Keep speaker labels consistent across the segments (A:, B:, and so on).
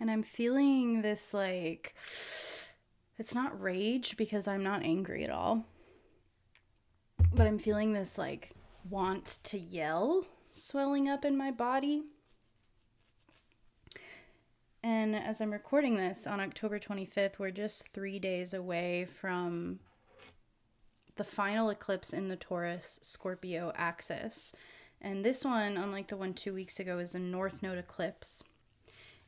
A: And I'm feeling this like it's not rage because I'm not angry at all. But I'm feeling this like want to yell swelling up in my body. And as I'm recording this on October 25th, we're just three days away from the final eclipse in the Taurus Scorpio axis. And this one, unlike the one two weeks ago, is a north node eclipse.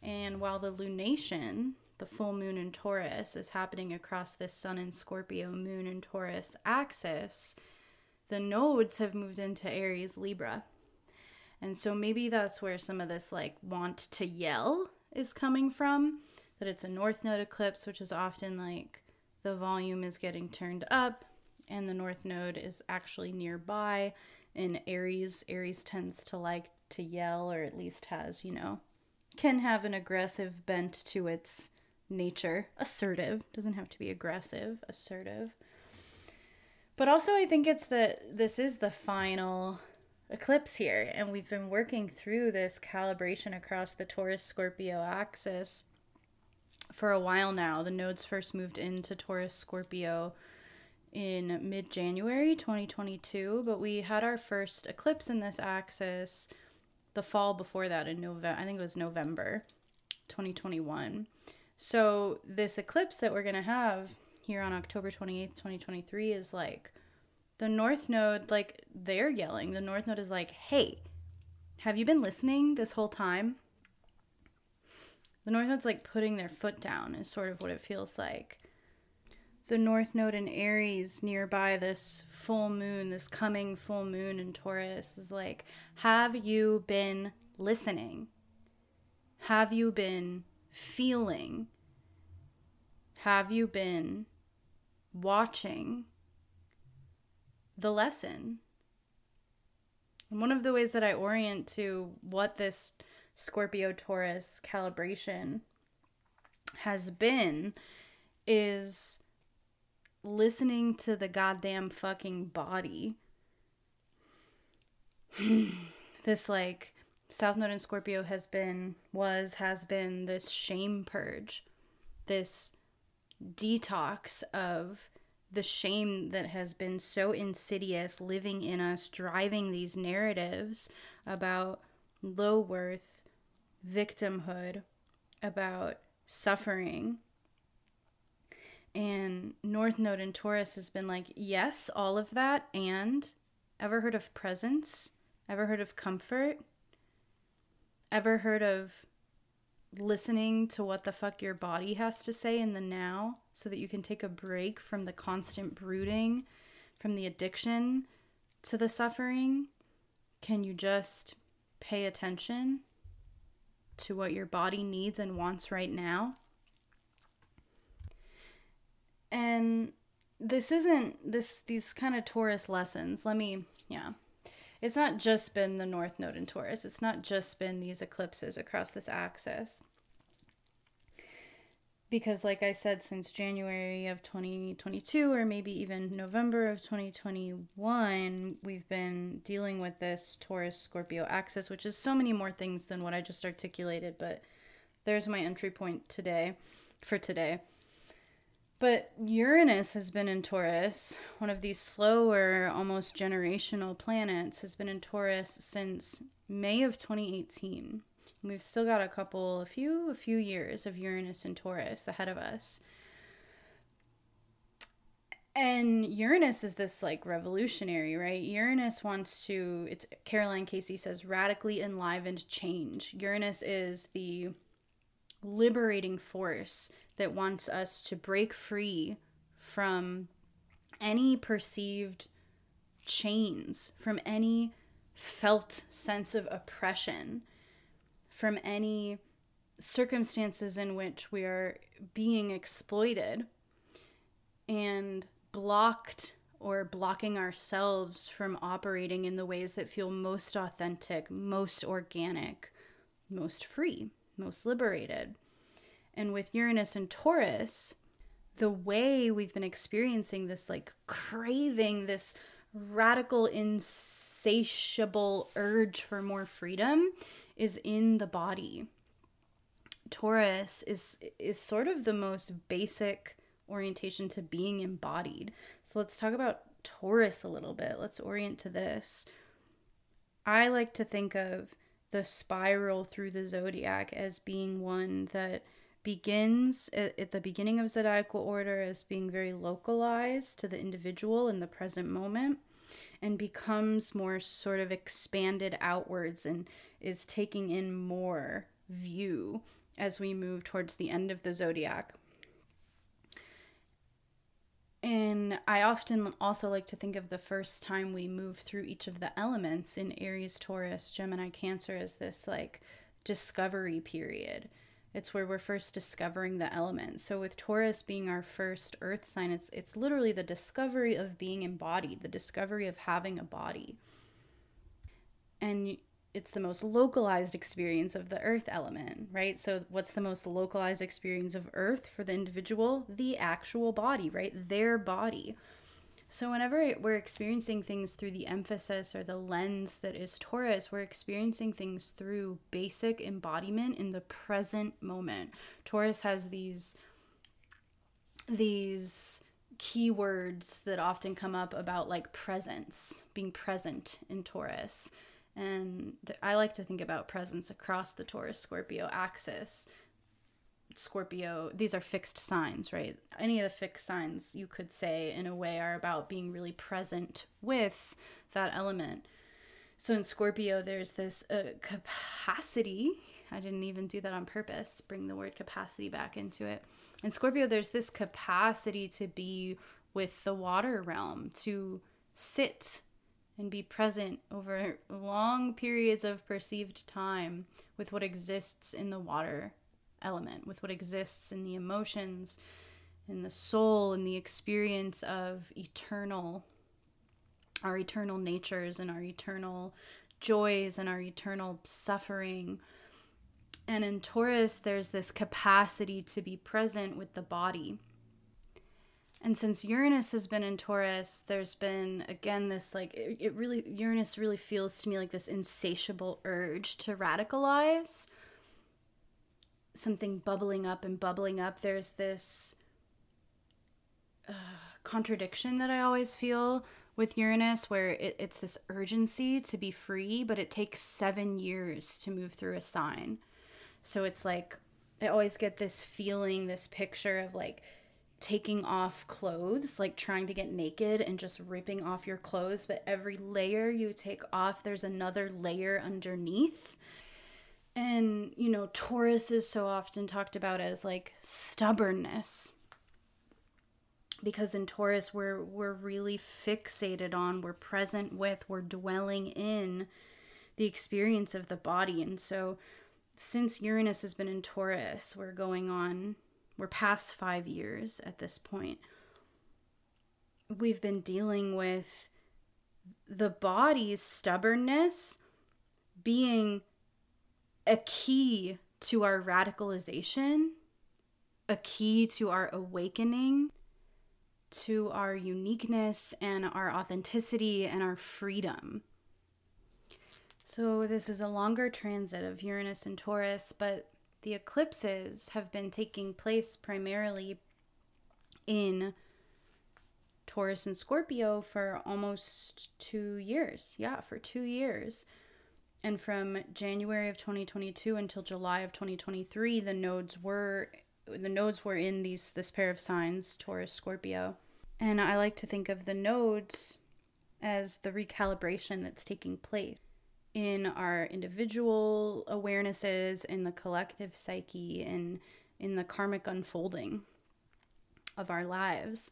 A: And while the lunation, the full moon in Taurus, is happening across this Sun and Scorpio, Moon in Taurus axis, the nodes have moved into Aries, Libra. And so maybe that's where some of this like want to yell is coming from. That it's a north node eclipse, which is often like the volume is getting turned up and the north node is actually nearby. In Aries, Aries tends to like to yell or at least has, you know, can have an aggressive bent to its nature. Assertive, doesn't have to be aggressive, assertive. But also, I think it's that this is the final eclipse here, and we've been working through this calibration across the Taurus Scorpio axis for a while now. The nodes first moved into Taurus Scorpio in mid January 2022, but we had our first eclipse in this axis the fall before that in November. I think it was November 2021. So, this eclipse that we're going to have here on October 28th, 2023 is like the North Node, like they're yelling. The North Node is like, hey, have you been listening this whole time? The North Node's like putting their foot down, is sort of what it feels like the North Node in Aries nearby this full moon, this coming full moon in Taurus is like, have you been listening? Have you been feeling? Have you been watching the lesson? And one of the ways that I orient to what this Scorpio Taurus calibration has been is listening to the goddamn fucking body. this like South Node in Scorpio has been was has been this shame purge. This detox of the shame that has been so insidious living in us driving these narratives about low worth, victimhood, about suffering and North Node in Taurus has been like, yes, all of that. And ever heard of presence? Ever heard of comfort? Ever heard of listening to what the fuck your body has to say in the now so that you can take a break from the constant brooding, from the addiction to the suffering? Can you just pay attention to what your body needs and wants right now? And this isn't this these kind of Taurus lessons. Let me, yeah. It's not just been the North Node in Taurus. It's not just been these eclipses across this axis. Because, like I said, since January of 2022, or maybe even November of 2021, we've been dealing with this Taurus Scorpio axis, which is so many more things than what I just articulated. But there's my entry point today for today. But Uranus has been in Taurus, one of these slower, almost generational planets, has been in Taurus since May of 2018. We've still got a couple, a few, a few years of Uranus and Taurus ahead of us. And Uranus is this like revolutionary, right? Uranus wants to, it's Caroline Casey says, radically enlivened change. Uranus is the liberating force that wants us to break free from any perceived chains, from any felt sense of oppression, from any circumstances in which we are being exploited and blocked or blocking ourselves from operating in the ways that feel most authentic, most organic, most free most liberated. And with Uranus and Taurus, the way we've been experiencing this like craving, this radical, insatiable urge for more freedom is in the body. Taurus is is sort of the most basic orientation to being embodied. So let's talk about Taurus a little bit. Let's orient to this. I like to think of the spiral through the zodiac as being one that begins at, at, the beginning of zodiacal order as being very localized to the individual in the present moment and becomes more sort of expanded outwards and is taking in more view as we move towards the end of the zodiac. And I often also like to think of the first time we move through each of the elements in Aries, Taurus, Gemini, Cancer as this like discovery period. It's where we're first discovering the elements. So with Taurus being our first earth sign, it's it's literally the discovery of being embodied, the discovery of having a body. And it's the most localized experience of the earth element, right? So, what's the most localized experience of earth for the individual? The actual body, right? Their body. So, whenever we're experiencing things through the emphasis or the lens that is Taurus, we're experiencing things through basic embodiment in the present moment. Taurus has these these keywords that often come up about like presence, being present in Taurus. And th- I like to think about presence across the Taurus Scorpio axis. Scorpio, these are fixed signs, right? Any of the fixed signs you could say, in a way, are about being really present with that element. So in Scorpio, there's this uh, capacity. I didn't even do that on purpose, bring the word capacity back into it. In Scorpio, there's this capacity to be with the water realm, to sit and be present over long periods of perceived time with what exists in the water element, with what exists in the emotions, in the soul, in the experience of eternal, our eternal natures and our eternal joys and our eternal suffering. And in Taurus, there's this capacity to be present with the body and since Uranus has been in Taurus, there's been again this like it, it, really Uranus really feels to me like this insatiable urge to radicalize. Something bubbling up and bubbling up. There's this uh, contradiction that I always feel with Uranus, where it, it's this urgency to be free, but it takes seven years to move through a sign. So it's like I always get this feeling, this picture of like taking off clothes, like trying to get naked and just ripping off your clothes, but every layer you take off, there's another layer underneath. And, you know, Taurus is so often talked about as like stubbornness. Because in Taurus we're we're really fixated on, we're present with, we're dwelling in the experience of the body. And so since Uranus has been in Taurus, we're going on we're past five years at this point. We've been dealing with the body's stubbornness being a key to our radicalization, a key to our awakening, to our uniqueness and our authenticity and our freedom. So, this is a longer transit of Uranus and Taurus, but the eclipses have been taking place primarily in Taurus and Scorpio for almost two years. Yeah, for two years. And from January of 2022 until July of 2023, the nodes were the nodes were in these this pair of signs, Taurus, Scorpio. And I like to think of the nodes as the recalibration that's taking place in our individual awarenesses, in the collective psyche, and in the karmic unfolding of our lives.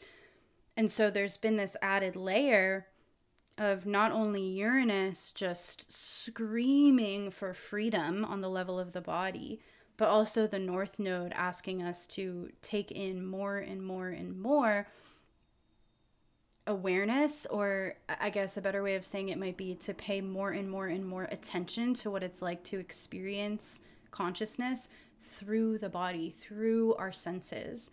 A: And so there's been this added layer of not only Uranus just screaming for freedom on the level of the body, but also the North Node asking us to take in more and more and more awareness, or I guess a better way of saying it might be to pay more and more and more attention to what it's like to experience consciousness through the body, through our senses.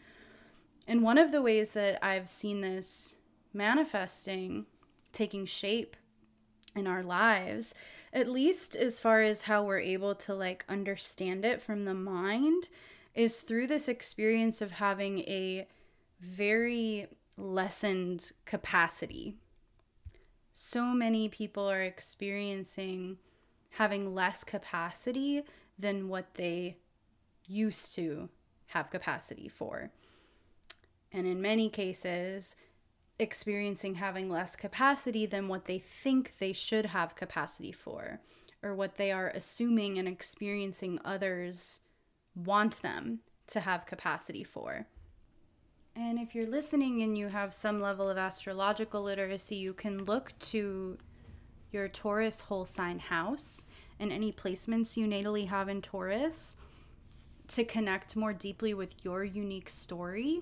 A: And one of the ways that I've seen this manifesting, taking shape in our lives, at least as far as how we're able to like understand it from the mind, is through this experience of having a very lessened capacity. So many people are experiencing having less capacity than what they used to have capacity for. And in many cases, experiencing having less capacity than what they think they should have capacity for, or what they are assuming and experiencing others want them to have capacity for. And if you're listening and you have some level of astrological literacy, you can look to your Taurus whole sign house and any placements you natally have in Taurus to connect more deeply with your unique story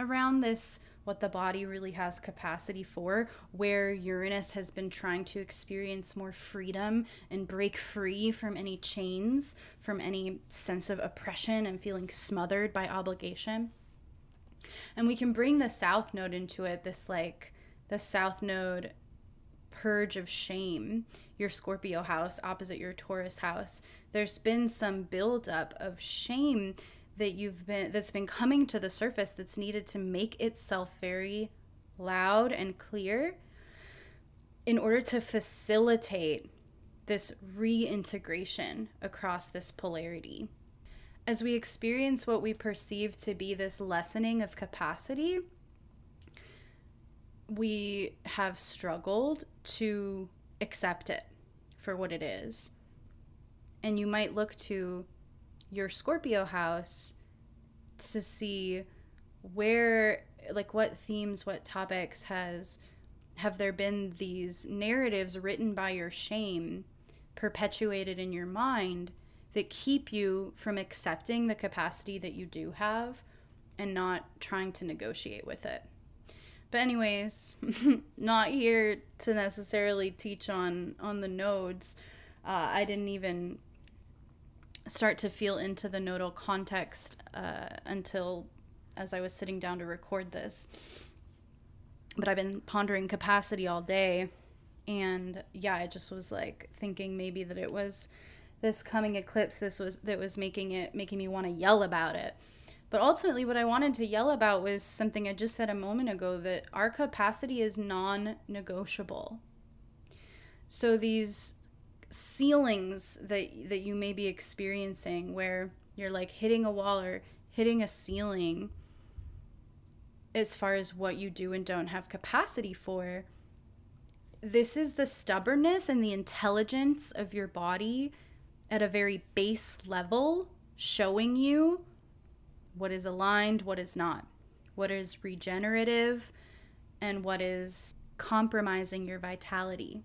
A: around this what the body really has capacity for, where Uranus has been trying to experience more freedom and break free from any chains, from any sense of oppression and feeling smothered by obligation. And we can bring the South Node into it, this like the South Node purge of shame, your Scorpio house opposite your Taurus house. There's been some buildup of shame that you've been that's been coming to the surface that's needed to make itself very loud and clear in order to facilitate this reintegration across this polarity. As we experience what we perceive to be this lessening of capacity, we have struggled to accept it for what it is. And you might look to your Scorpio house to see where like what themes, what topics has have there been these narratives written by your shame perpetuated in your mind that keep you from accepting the capacity that you do have and not trying to negotiate with it. But anyways, not here to necessarily teach on on the nodes. Uh, I didn't even start to feel into the nodal context uh, until as I was sitting down to record this. But I've been pondering capacity all day. And yeah, I just was like thinking maybe that it was this coming eclipse this was that was making it making me want to yell about it. But ultimately what I wanted to yell about was something I just said a moment ago that our capacity is non-negotiable. So these ceilings that that you may be experiencing where you're like hitting a wall or hitting a ceiling as far as what you do and don't have capacity for this is the stubbornness and the intelligence of your body at a very base level showing you what is aligned what is not what is regenerative and what is compromising your vitality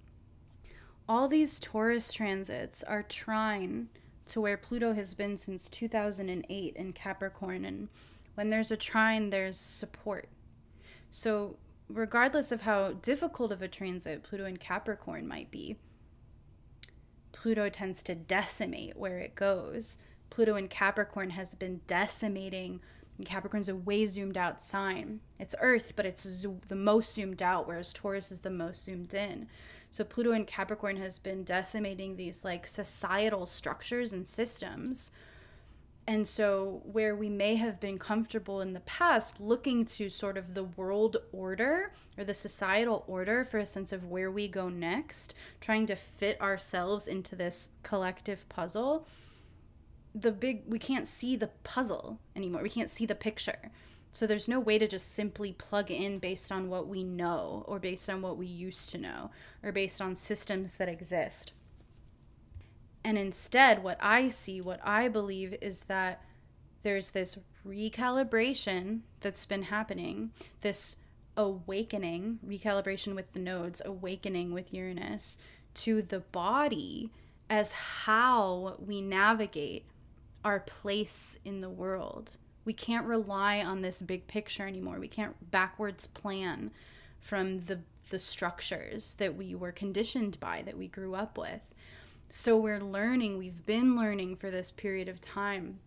A: all these Taurus transits are trine to where Pluto has been since 2008 in Capricorn. And when there's a trine, there's support. So, regardless of how difficult of a transit Pluto in Capricorn might be, Pluto tends to decimate where it goes. Pluto in Capricorn has been decimating. Capricorn's a way zoomed out sign. It's Earth, but it's zo- the most zoomed out, whereas Taurus is the most zoomed in. So Pluto in Capricorn has been decimating these like societal structures and systems. And so, where we may have been comfortable in the past looking to sort of the world order or the societal order for a sense of where we go next, trying to fit ourselves into this collective puzzle, the big, we can't see the puzzle anymore. We can't see the picture. So there's no way to just simply plug in based on what we know or based on what we used to know or based on systems that exist. And instead, what I see, what I believe is that there's this recalibration that's been happening, this awakening, recalibration with the nodes, awakening with Uranus to the body as how we navigate our place in the world we can't rely on this big picture anymore. We can't backwards plan from the the structures that we were conditioned by that we grew up with. So we're learning, we've been learning for this period of time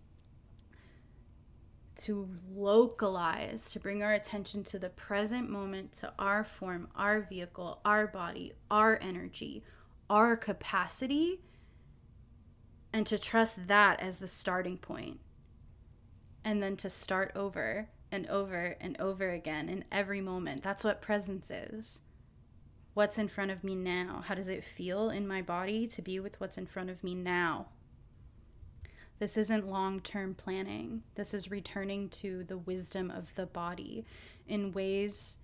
A: to localize, to bring our attention to the present moment, to our form, our vehicle, our body, our energy, our capacity, and to trust that as the starting point. And then to start over and over and over again in every moment. That's what presence is. What's in front of me now? How does it feel in my body to be with what's in front of me now? This isn't long term planning. This is returning to the wisdom of the body in ways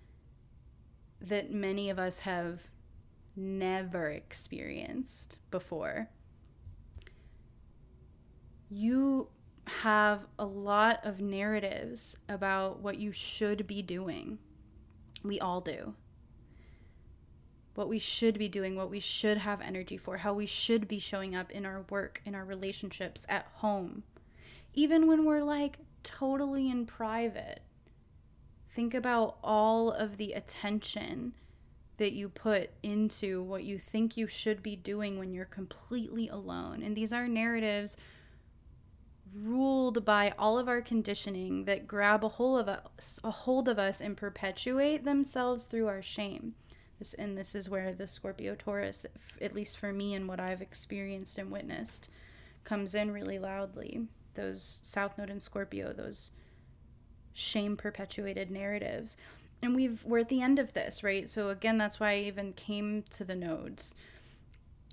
A: that many of us have never experienced before. You have a lot of narratives about what you should be doing. We all do. What we should be doing, what we should have energy for, how we should be showing up in our work, in our relationships, at home. Even when we're like totally in private. Think about all of the attention that you put into what you think you should be doing when you're completely alone. And these are narratives ruled by all of our conditioning that grab a hold of us, a hold of us and perpetuate themselves through our shame. This and this is where the Scorpio Taurus, at least for me and what I've experienced and witnessed, comes in really loudly. Those South Node and Scorpio, those shame perpetuated narratives. And we've we're at the end of this, right? So again, that's why I even came to the nodes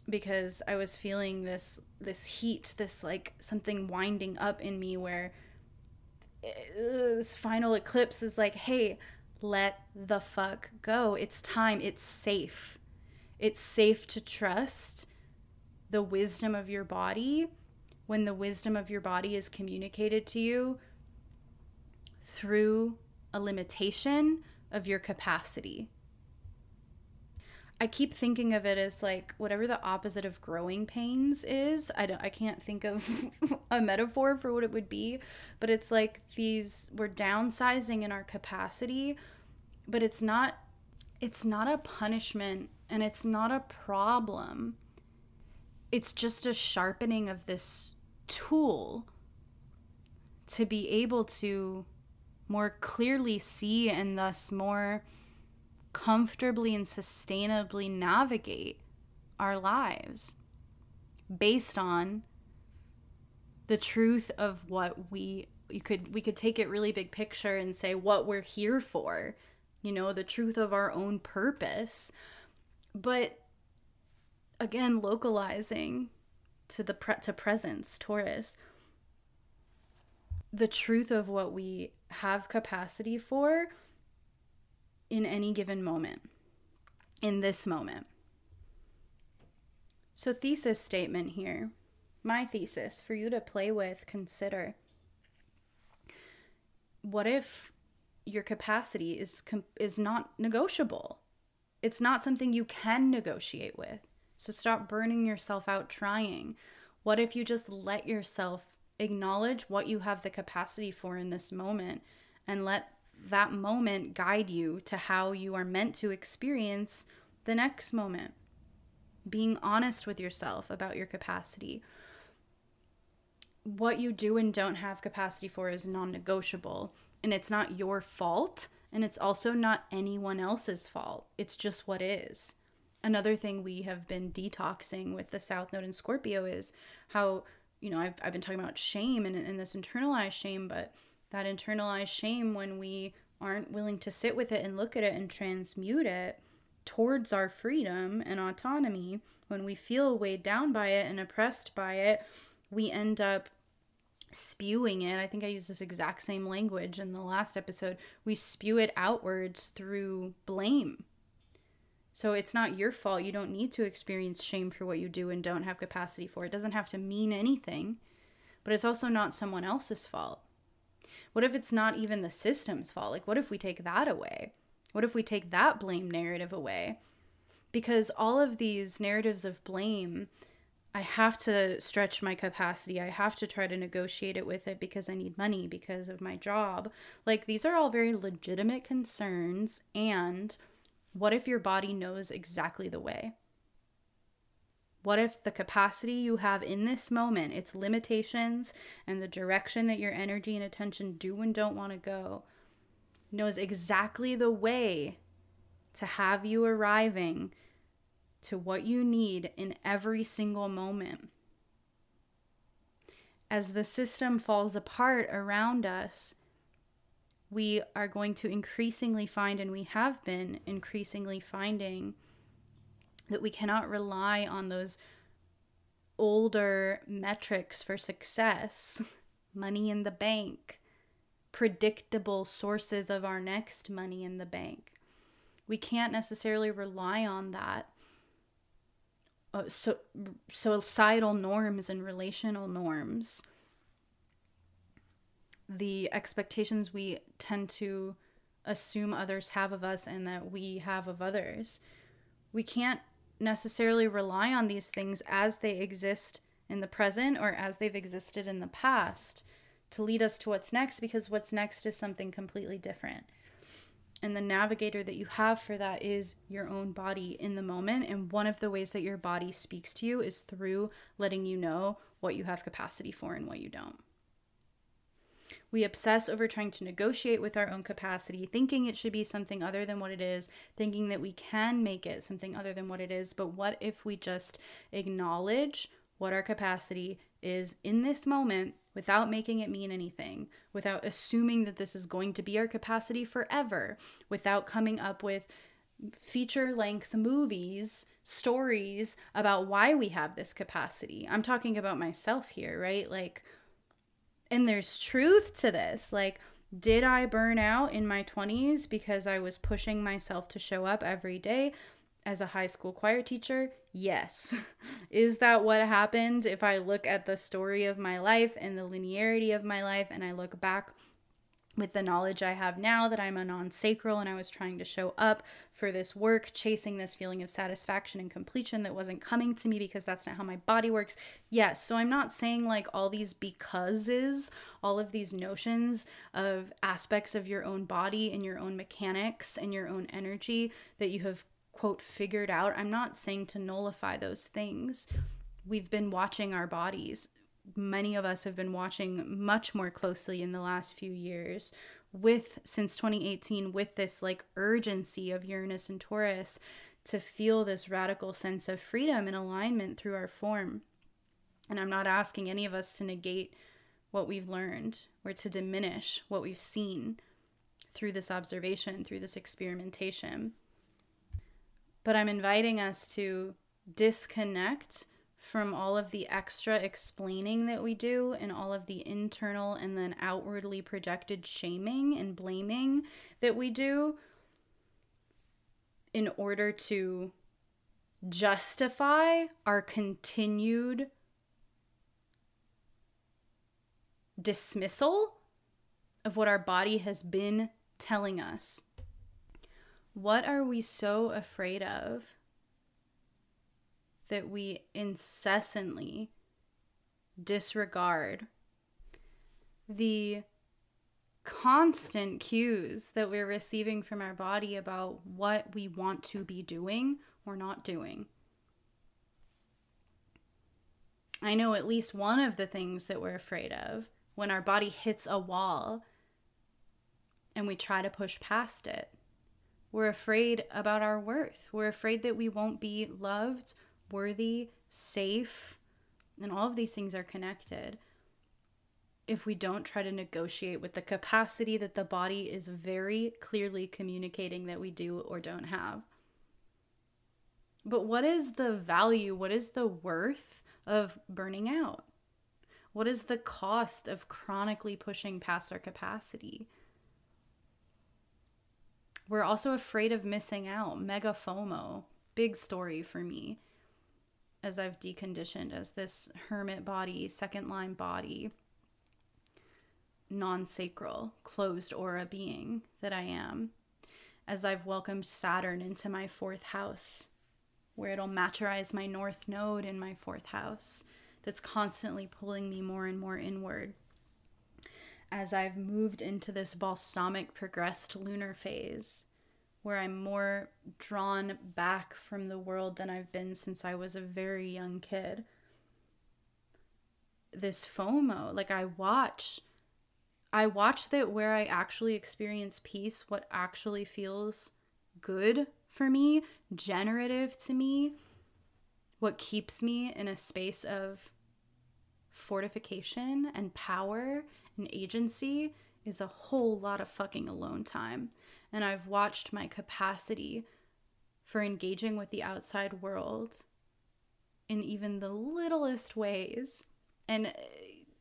A: because I was feeling this this heat, this like something winding up in me where uh, this final eclipse is like, "Hey, let the fuck go. It's time. It's safe. It's safe to trust the wisdom of your body when the wisdom of your body is communicated to you through a limitation of your capacity. I keep thinking of it as like whatever the opposite of growing pains is. I don't I can't think of a metaphor for what it would be, but it's like these we're downsizing in our capacity, but it's not it's not a punishment and it's not a problem. It's just a sharpening of this tool to be able to more clearly see and thus more comfortably and sustainably navigate our lives based on the truth of what we you could we could take it really big picture and say what we're here for you know the truth of our own purpose but again localizing to the pre- to presence taurus the truth of what we have capacity for in any given moment, in this moment. So, thesis statement here. My thesis for you to play with, consider. What if your capacity is is not negotiable? It's not something you can negotiate with. So stop burning yourself out trying. What if you just let yourself acknowledge what you have the capacity for in this moment and let that moment guide you to how you are meant to experience the next moment. Being honest with yourself about your capacity. What you do and don't have capacity for is non negotiable, and it's not your fault, and it's also not anyone else's fault. It's just what is. Another thing we have been detoxing with the South Node in Scorpio is how, you know, I've, I've been talking about shame and, and this internalized shame, but that internalized shame when we aren't willing to sit with it and look at it and transmute it towards our freedom and autonomy, when we feel weighed down by it and oppressed by it, we end up spewing it. I think I used this exact same language in the last episode. We spew it outwards through blame. So it's not your fault. You don't need to experience shame for what you do and don't have capacity for. It doesn't have to mean anything, but it's also not someone else's fault. What if it's not even the system's fault? Like, what if we take that away? What if we take that blame narrative away? Because all of these narratives of blame, I have to stretch my capacity. I have to try to negotiate it with it because I need money because of my job. Like, these are all very legitimate concerns. And what if your body knows exactly the way? What if the capacity you have in this moment, its limitations, and the direction that your energy and attention do and don't want to go, knows exactly the way to have you arriving to what you need in every single moment? As the system falls apart around us, we are going to increasingly find, and we have been increasingly finding, that we cannot rely on those older metrics for success money in the bank, predictable sources of our next money in the bank. We can't necessarily rely on that. Uh, so, societal norms and relational norms, the expectations we tend to assume others have of us and that we have of others. We can't necessarily rely on these things as they exist in the present or as they've existed in the past to lead us to what's next because what's next is something completely different. And the navigator that you have for that is your own body in the moment. And one of the ways that your body speaks to you is through letting you know what you have capacity for and what you don't. We obsess over trying to negotiate with our own capacity, thinking it should be something other than what it is, thinking that we can make it something other than what it is. But what if we just acknowledge what our capacity is in this moment without making it mean anything, without assuming that this is going to be our capacity forever, without coming up with feature length movies, stories about why we have this capacity? I'm talking about myself here, right? Like, and there's truth to this. Like, did I burn out in my 20s because I was pushing myself to show up every day as a high school choir teacher? Yes. Is that what happened if I look at the story of my life and the linearity of my life and I look back with the knowledge I have now that I'm a non sacral and I was trying to show up for this work, chasing this feeling of satisfaction and completion that wasn't coming to me because that's not how my body works. Yes, so I'm not saying like all these becauses, all of these notions of aspects of your own body and your own mechanics and your own energy that you have, quote, figured out. I'm not saying to nullify those things. We've been watching our bodies many of us have been watching much more closely in the last few years with since 2018 with this like urgency of Uranus and Taurus to feel this radical sense of freedom and alignment through our form. And I'm not asking any of us to negate what we've learned or to diminish what we've seen through this observation, through this experimentation. But I'm inviting us to disconnect from all of the extra explaining that we do and all of the internal and then outwardly projected shaming and blaming that we do in order to justify our continued dismissal of what our body has been telling us. What are we so afraid of? that we incessantly disregard the constant cues that we're receiving from our body about what we want to be doing or not doing. I know at least one of the things that we're afraid of when our body hits a wall and we try to push past it. We're afraid about our worth. We're afraid that we won't be loved worthy, safe, and all of these things are connected. If we don't try to negotiate with the capacity that the body is very clearly communicating that we do or don't have. But what is the value? What is the worth of burning out? What is the cost of chronically pushing past our capacity? We're also afraid of missing out. Mega FOMO. Big story for me as I've deconditioned as this hermit body, second line body, non sacral, closed aura being that I am, as I've welcomed Saturn into my fourth house, where it'll maturize my north node in my fourth house, that's constantly pulling me more and more inward. As I've moved into this balsamic progressed lunar phase, where I'm more drawn back from the world than I've been since I was a very young kid. This FOMO, like I watch I watch that where I actually experience peace, what actually feels good for me, generative to me, what keeps me in a space of fortification and power and agency is a whole lot of fucking alone time. And I've watched my capacity for engaging with the outside world in even the littlest ways. And uh,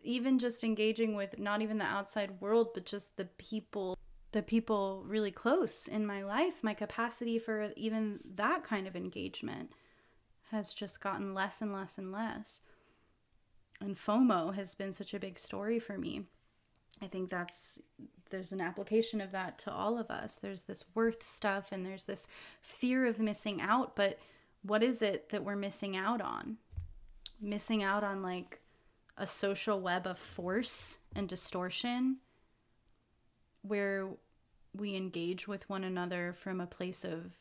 A: even just engaging with not even the outside world but just the people the people really close in my life my capacity for even that kind of engagement has just gotten less and less and less. And FOMO has been such a big story for me I think that's there's an application of that to all of us. There's this worth stuff and there's this fear of missing out, but what is it that we're missing out on? Missing out on like a social web of force and distortion where we engage with one another from a place of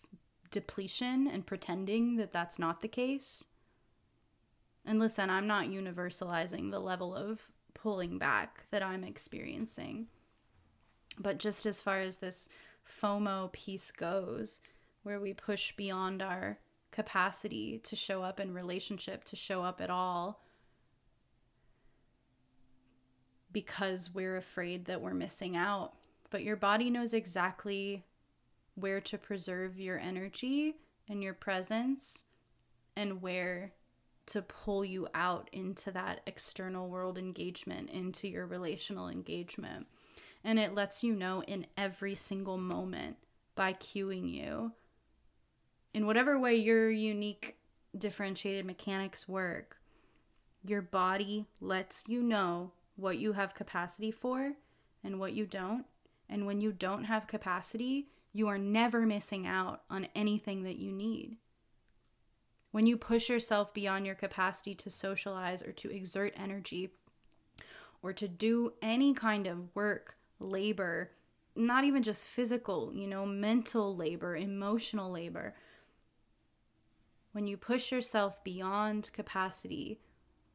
A: depletion and pretending that that's not the case. And listen, I'm not universalizing the level of pulling back that I'm experiencing. But just as far as this FOMO piece goes, where we push beyond our capacity to show up in relationship, to show up at all, because we're afraid that we're missing out. But your body knows exactly where to preserve your energy and your presence and where to pull you out into that external world engagement, into your relational engagement. And it lets you know in every single moment by cueing you in whatever way your unique differentiated mechanics work. Your body lets you know what you have capacity for and what you don't. And when you don't have capacity, you are never missing out on anything that you need. When you push yourself beyond your capacity to socialize or to exert energy or to do any kind of work, labor, not even just physical, you know, mental labor, emotional labor. When you push yourself beyond capacity,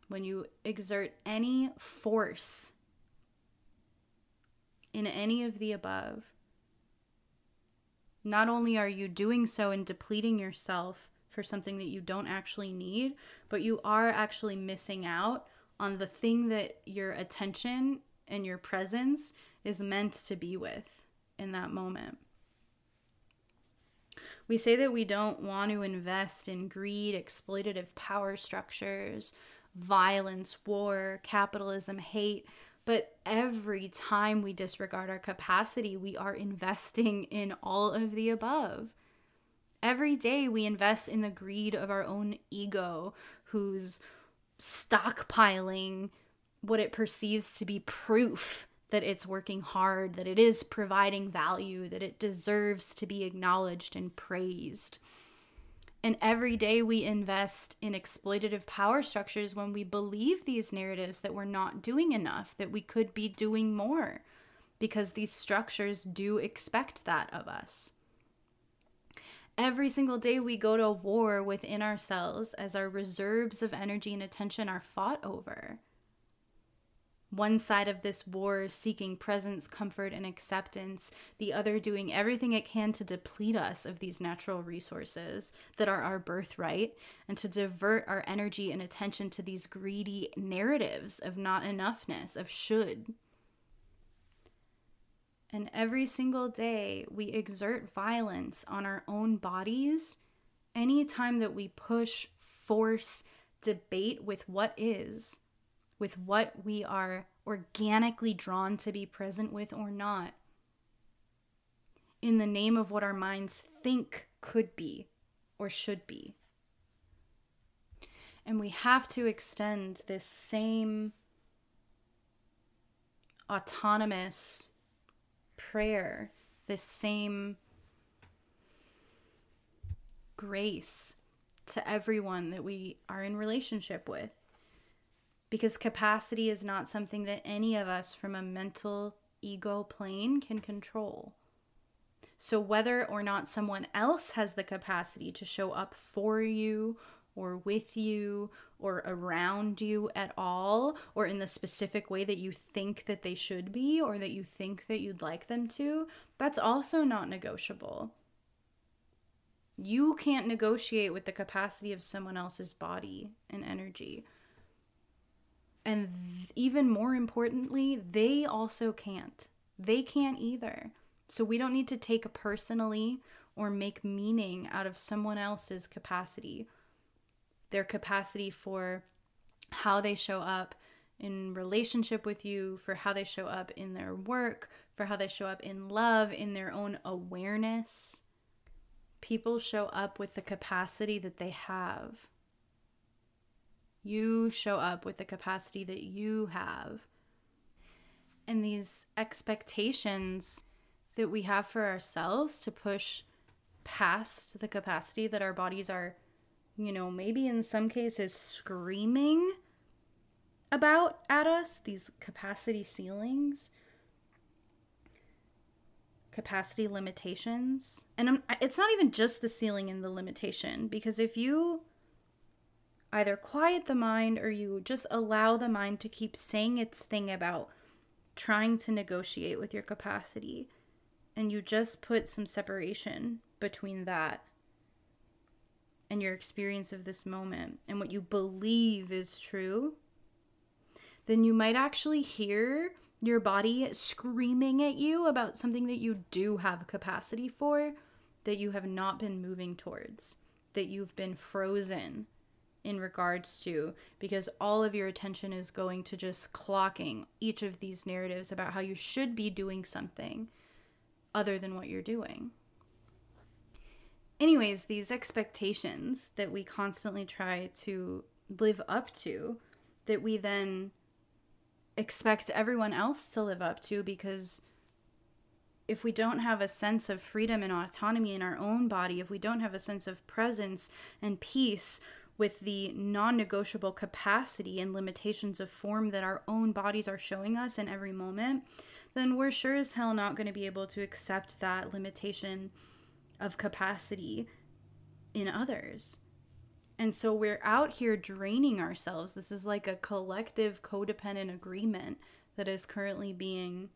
A: when you exert any force in any of the above, not only are you doing so and depleting yourself for something that you don't actually need, but you are actually missing out on the thing that your attention and your presence is meant to be with in that moment. We say that we don't want to invest in greed, exploitative power structures, violence, war, capitalism, hate. But every time we disregard our capacity, we are investing in all of the above. Every day we invest in the greed of our own ego, who's stockpiling what it perceives to be proof that it's working hard, that it is providing value, that it deserves to be acknowledged and praised. And every day we invest in exploitative power structures when we believe these narratives that we're not doing enough, that we could be doing more, because these structures do expect that of us. Every single day we go to war within ourselves as our reserves of energy and attention are fought over. One side of this war seeking presence, comfort, and acceptance, the other doing everything it can to deplete us of these natural resources that are our birthright and to divert our energy and attention to these greedy narratives of not enoughness, of should. And every single day, we exert violence on our own bodies anytime that we push, force, debate with what is, with what we are organically drawn to be present with or not, in the name of what our minds think could be or should be. And we have to extend this same autonomous prayer, this same grace to everyone that we are in relationship with. Because capacity is not something that any of us from a mental ego plane can control. So, whether or not someone else has the capacity to show up for you or with you or around you at all, or in the specific way that you think that they should be or that you think that you'd like them to, that's also not negotiable. You can't negotiate with the capacity of someone else's body and energy. And th- even more importantly, they also can't. They can't either. So we don't need to take personally or make meaning out of someone else's capacity, their capacity for how they show up in relationship with you, for how they show up in their work, for how they show up in love, in their own awareness. People show up with the capacity that they have. You show up with the capacity that you have. And these expectations that we have for ourselves to push past the capacity that our bodies are, you know, maybe in some cases screaming about at us, these capacity ceilings, capacity limitations. And I'm, it's not even just the ceiling and the limitation, because if you either quiet the mind or you just allow the mind to keep saying its thing about trying to negotiate with your capacity, and you just put some separation between that and your experience of this moment and what you believe is true, then you might actually hear your body screaming at you about something that you do have capacity for that you have not been moving towards, that you've been frozen in regards to because all of your attention is going to just clocking each of these narratives about how you should be doing something other than what you're doing. Anyways, these expectations that we constantly try to live up to, that we then expect everyone else to live up to because if we don't have a sense of freedom and autonomy in our own body, if we don't have a sense of presence and peace with the non negotiable capacity and limitations of form that our own bodies are showing us in every moment, then we're sure as hell not going to be able to accept that limitation of capacity in others. And so we're out here draining ourselves. This is like a collective codependent agreement that is currently being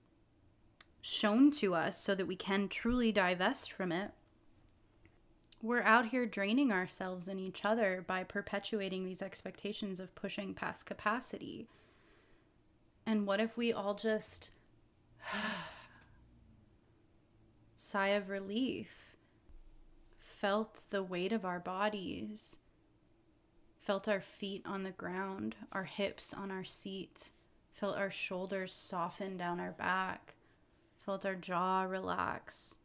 A: shown to us so that we can truly divest from it. We're out here draining ourselves and each other by perpetuating these expectations of pushing past capacity. And what if we all just sigh of relief, felt the weight of our bodies, felt our feet on the ground, our hips on our seat, felt our shoulders soften down our back, felt our jaw relax,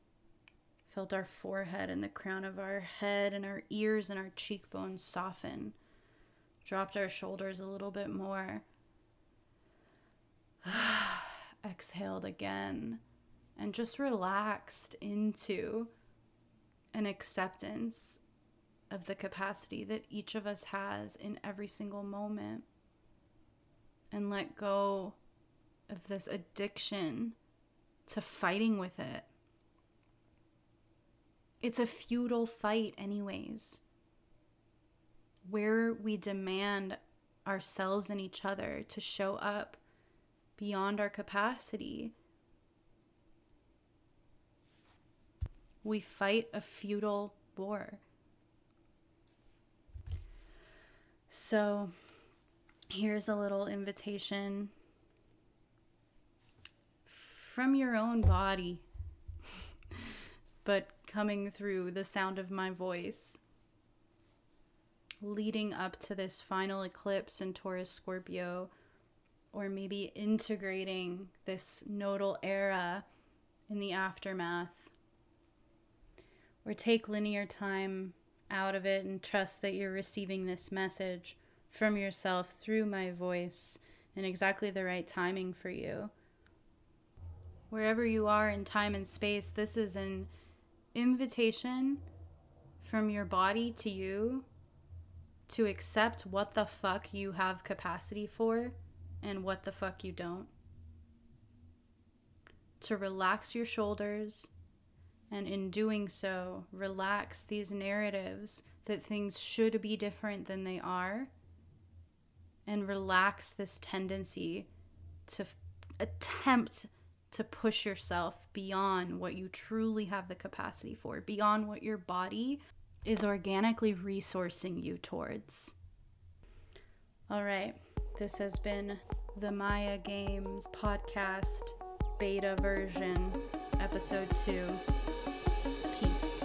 A: felt our forehead and the crown of our head and our ears and our cheekbones soften, dropped our shoulders a little bit more. Exhaled again and just relaxed into an acceptance of the capacity that each of us has in every single moment and let go of this addiction to fighting with it. It's a futile fight, anyways, where we demand ourselves and each other to show up beyond our capacity. We fight a futile war. So, here's a little invitation from your own body, but coming through the sound of my voice, leading up to this final eclipse in Taurus Scorpio or maybe integrating this nodal era in the aftermath. Or take linear time out of it and trust that you're receiving this message from yourself through my voice in exactly the right timing for you. Wherever you are in time and space, this is an invitation from your body to you to accept what the fuck you have capacity for and what the fuck you don't. To relax your shoulders, And in doing so, relax these narratives that things should be different than they are. And relax this tendency to f- attempt to push yourself beyond what you truly have the capacity for, beyond what your body is organically resourcing you towards. All right, this has been the Maya Games podcast beta version, episode two. Peace.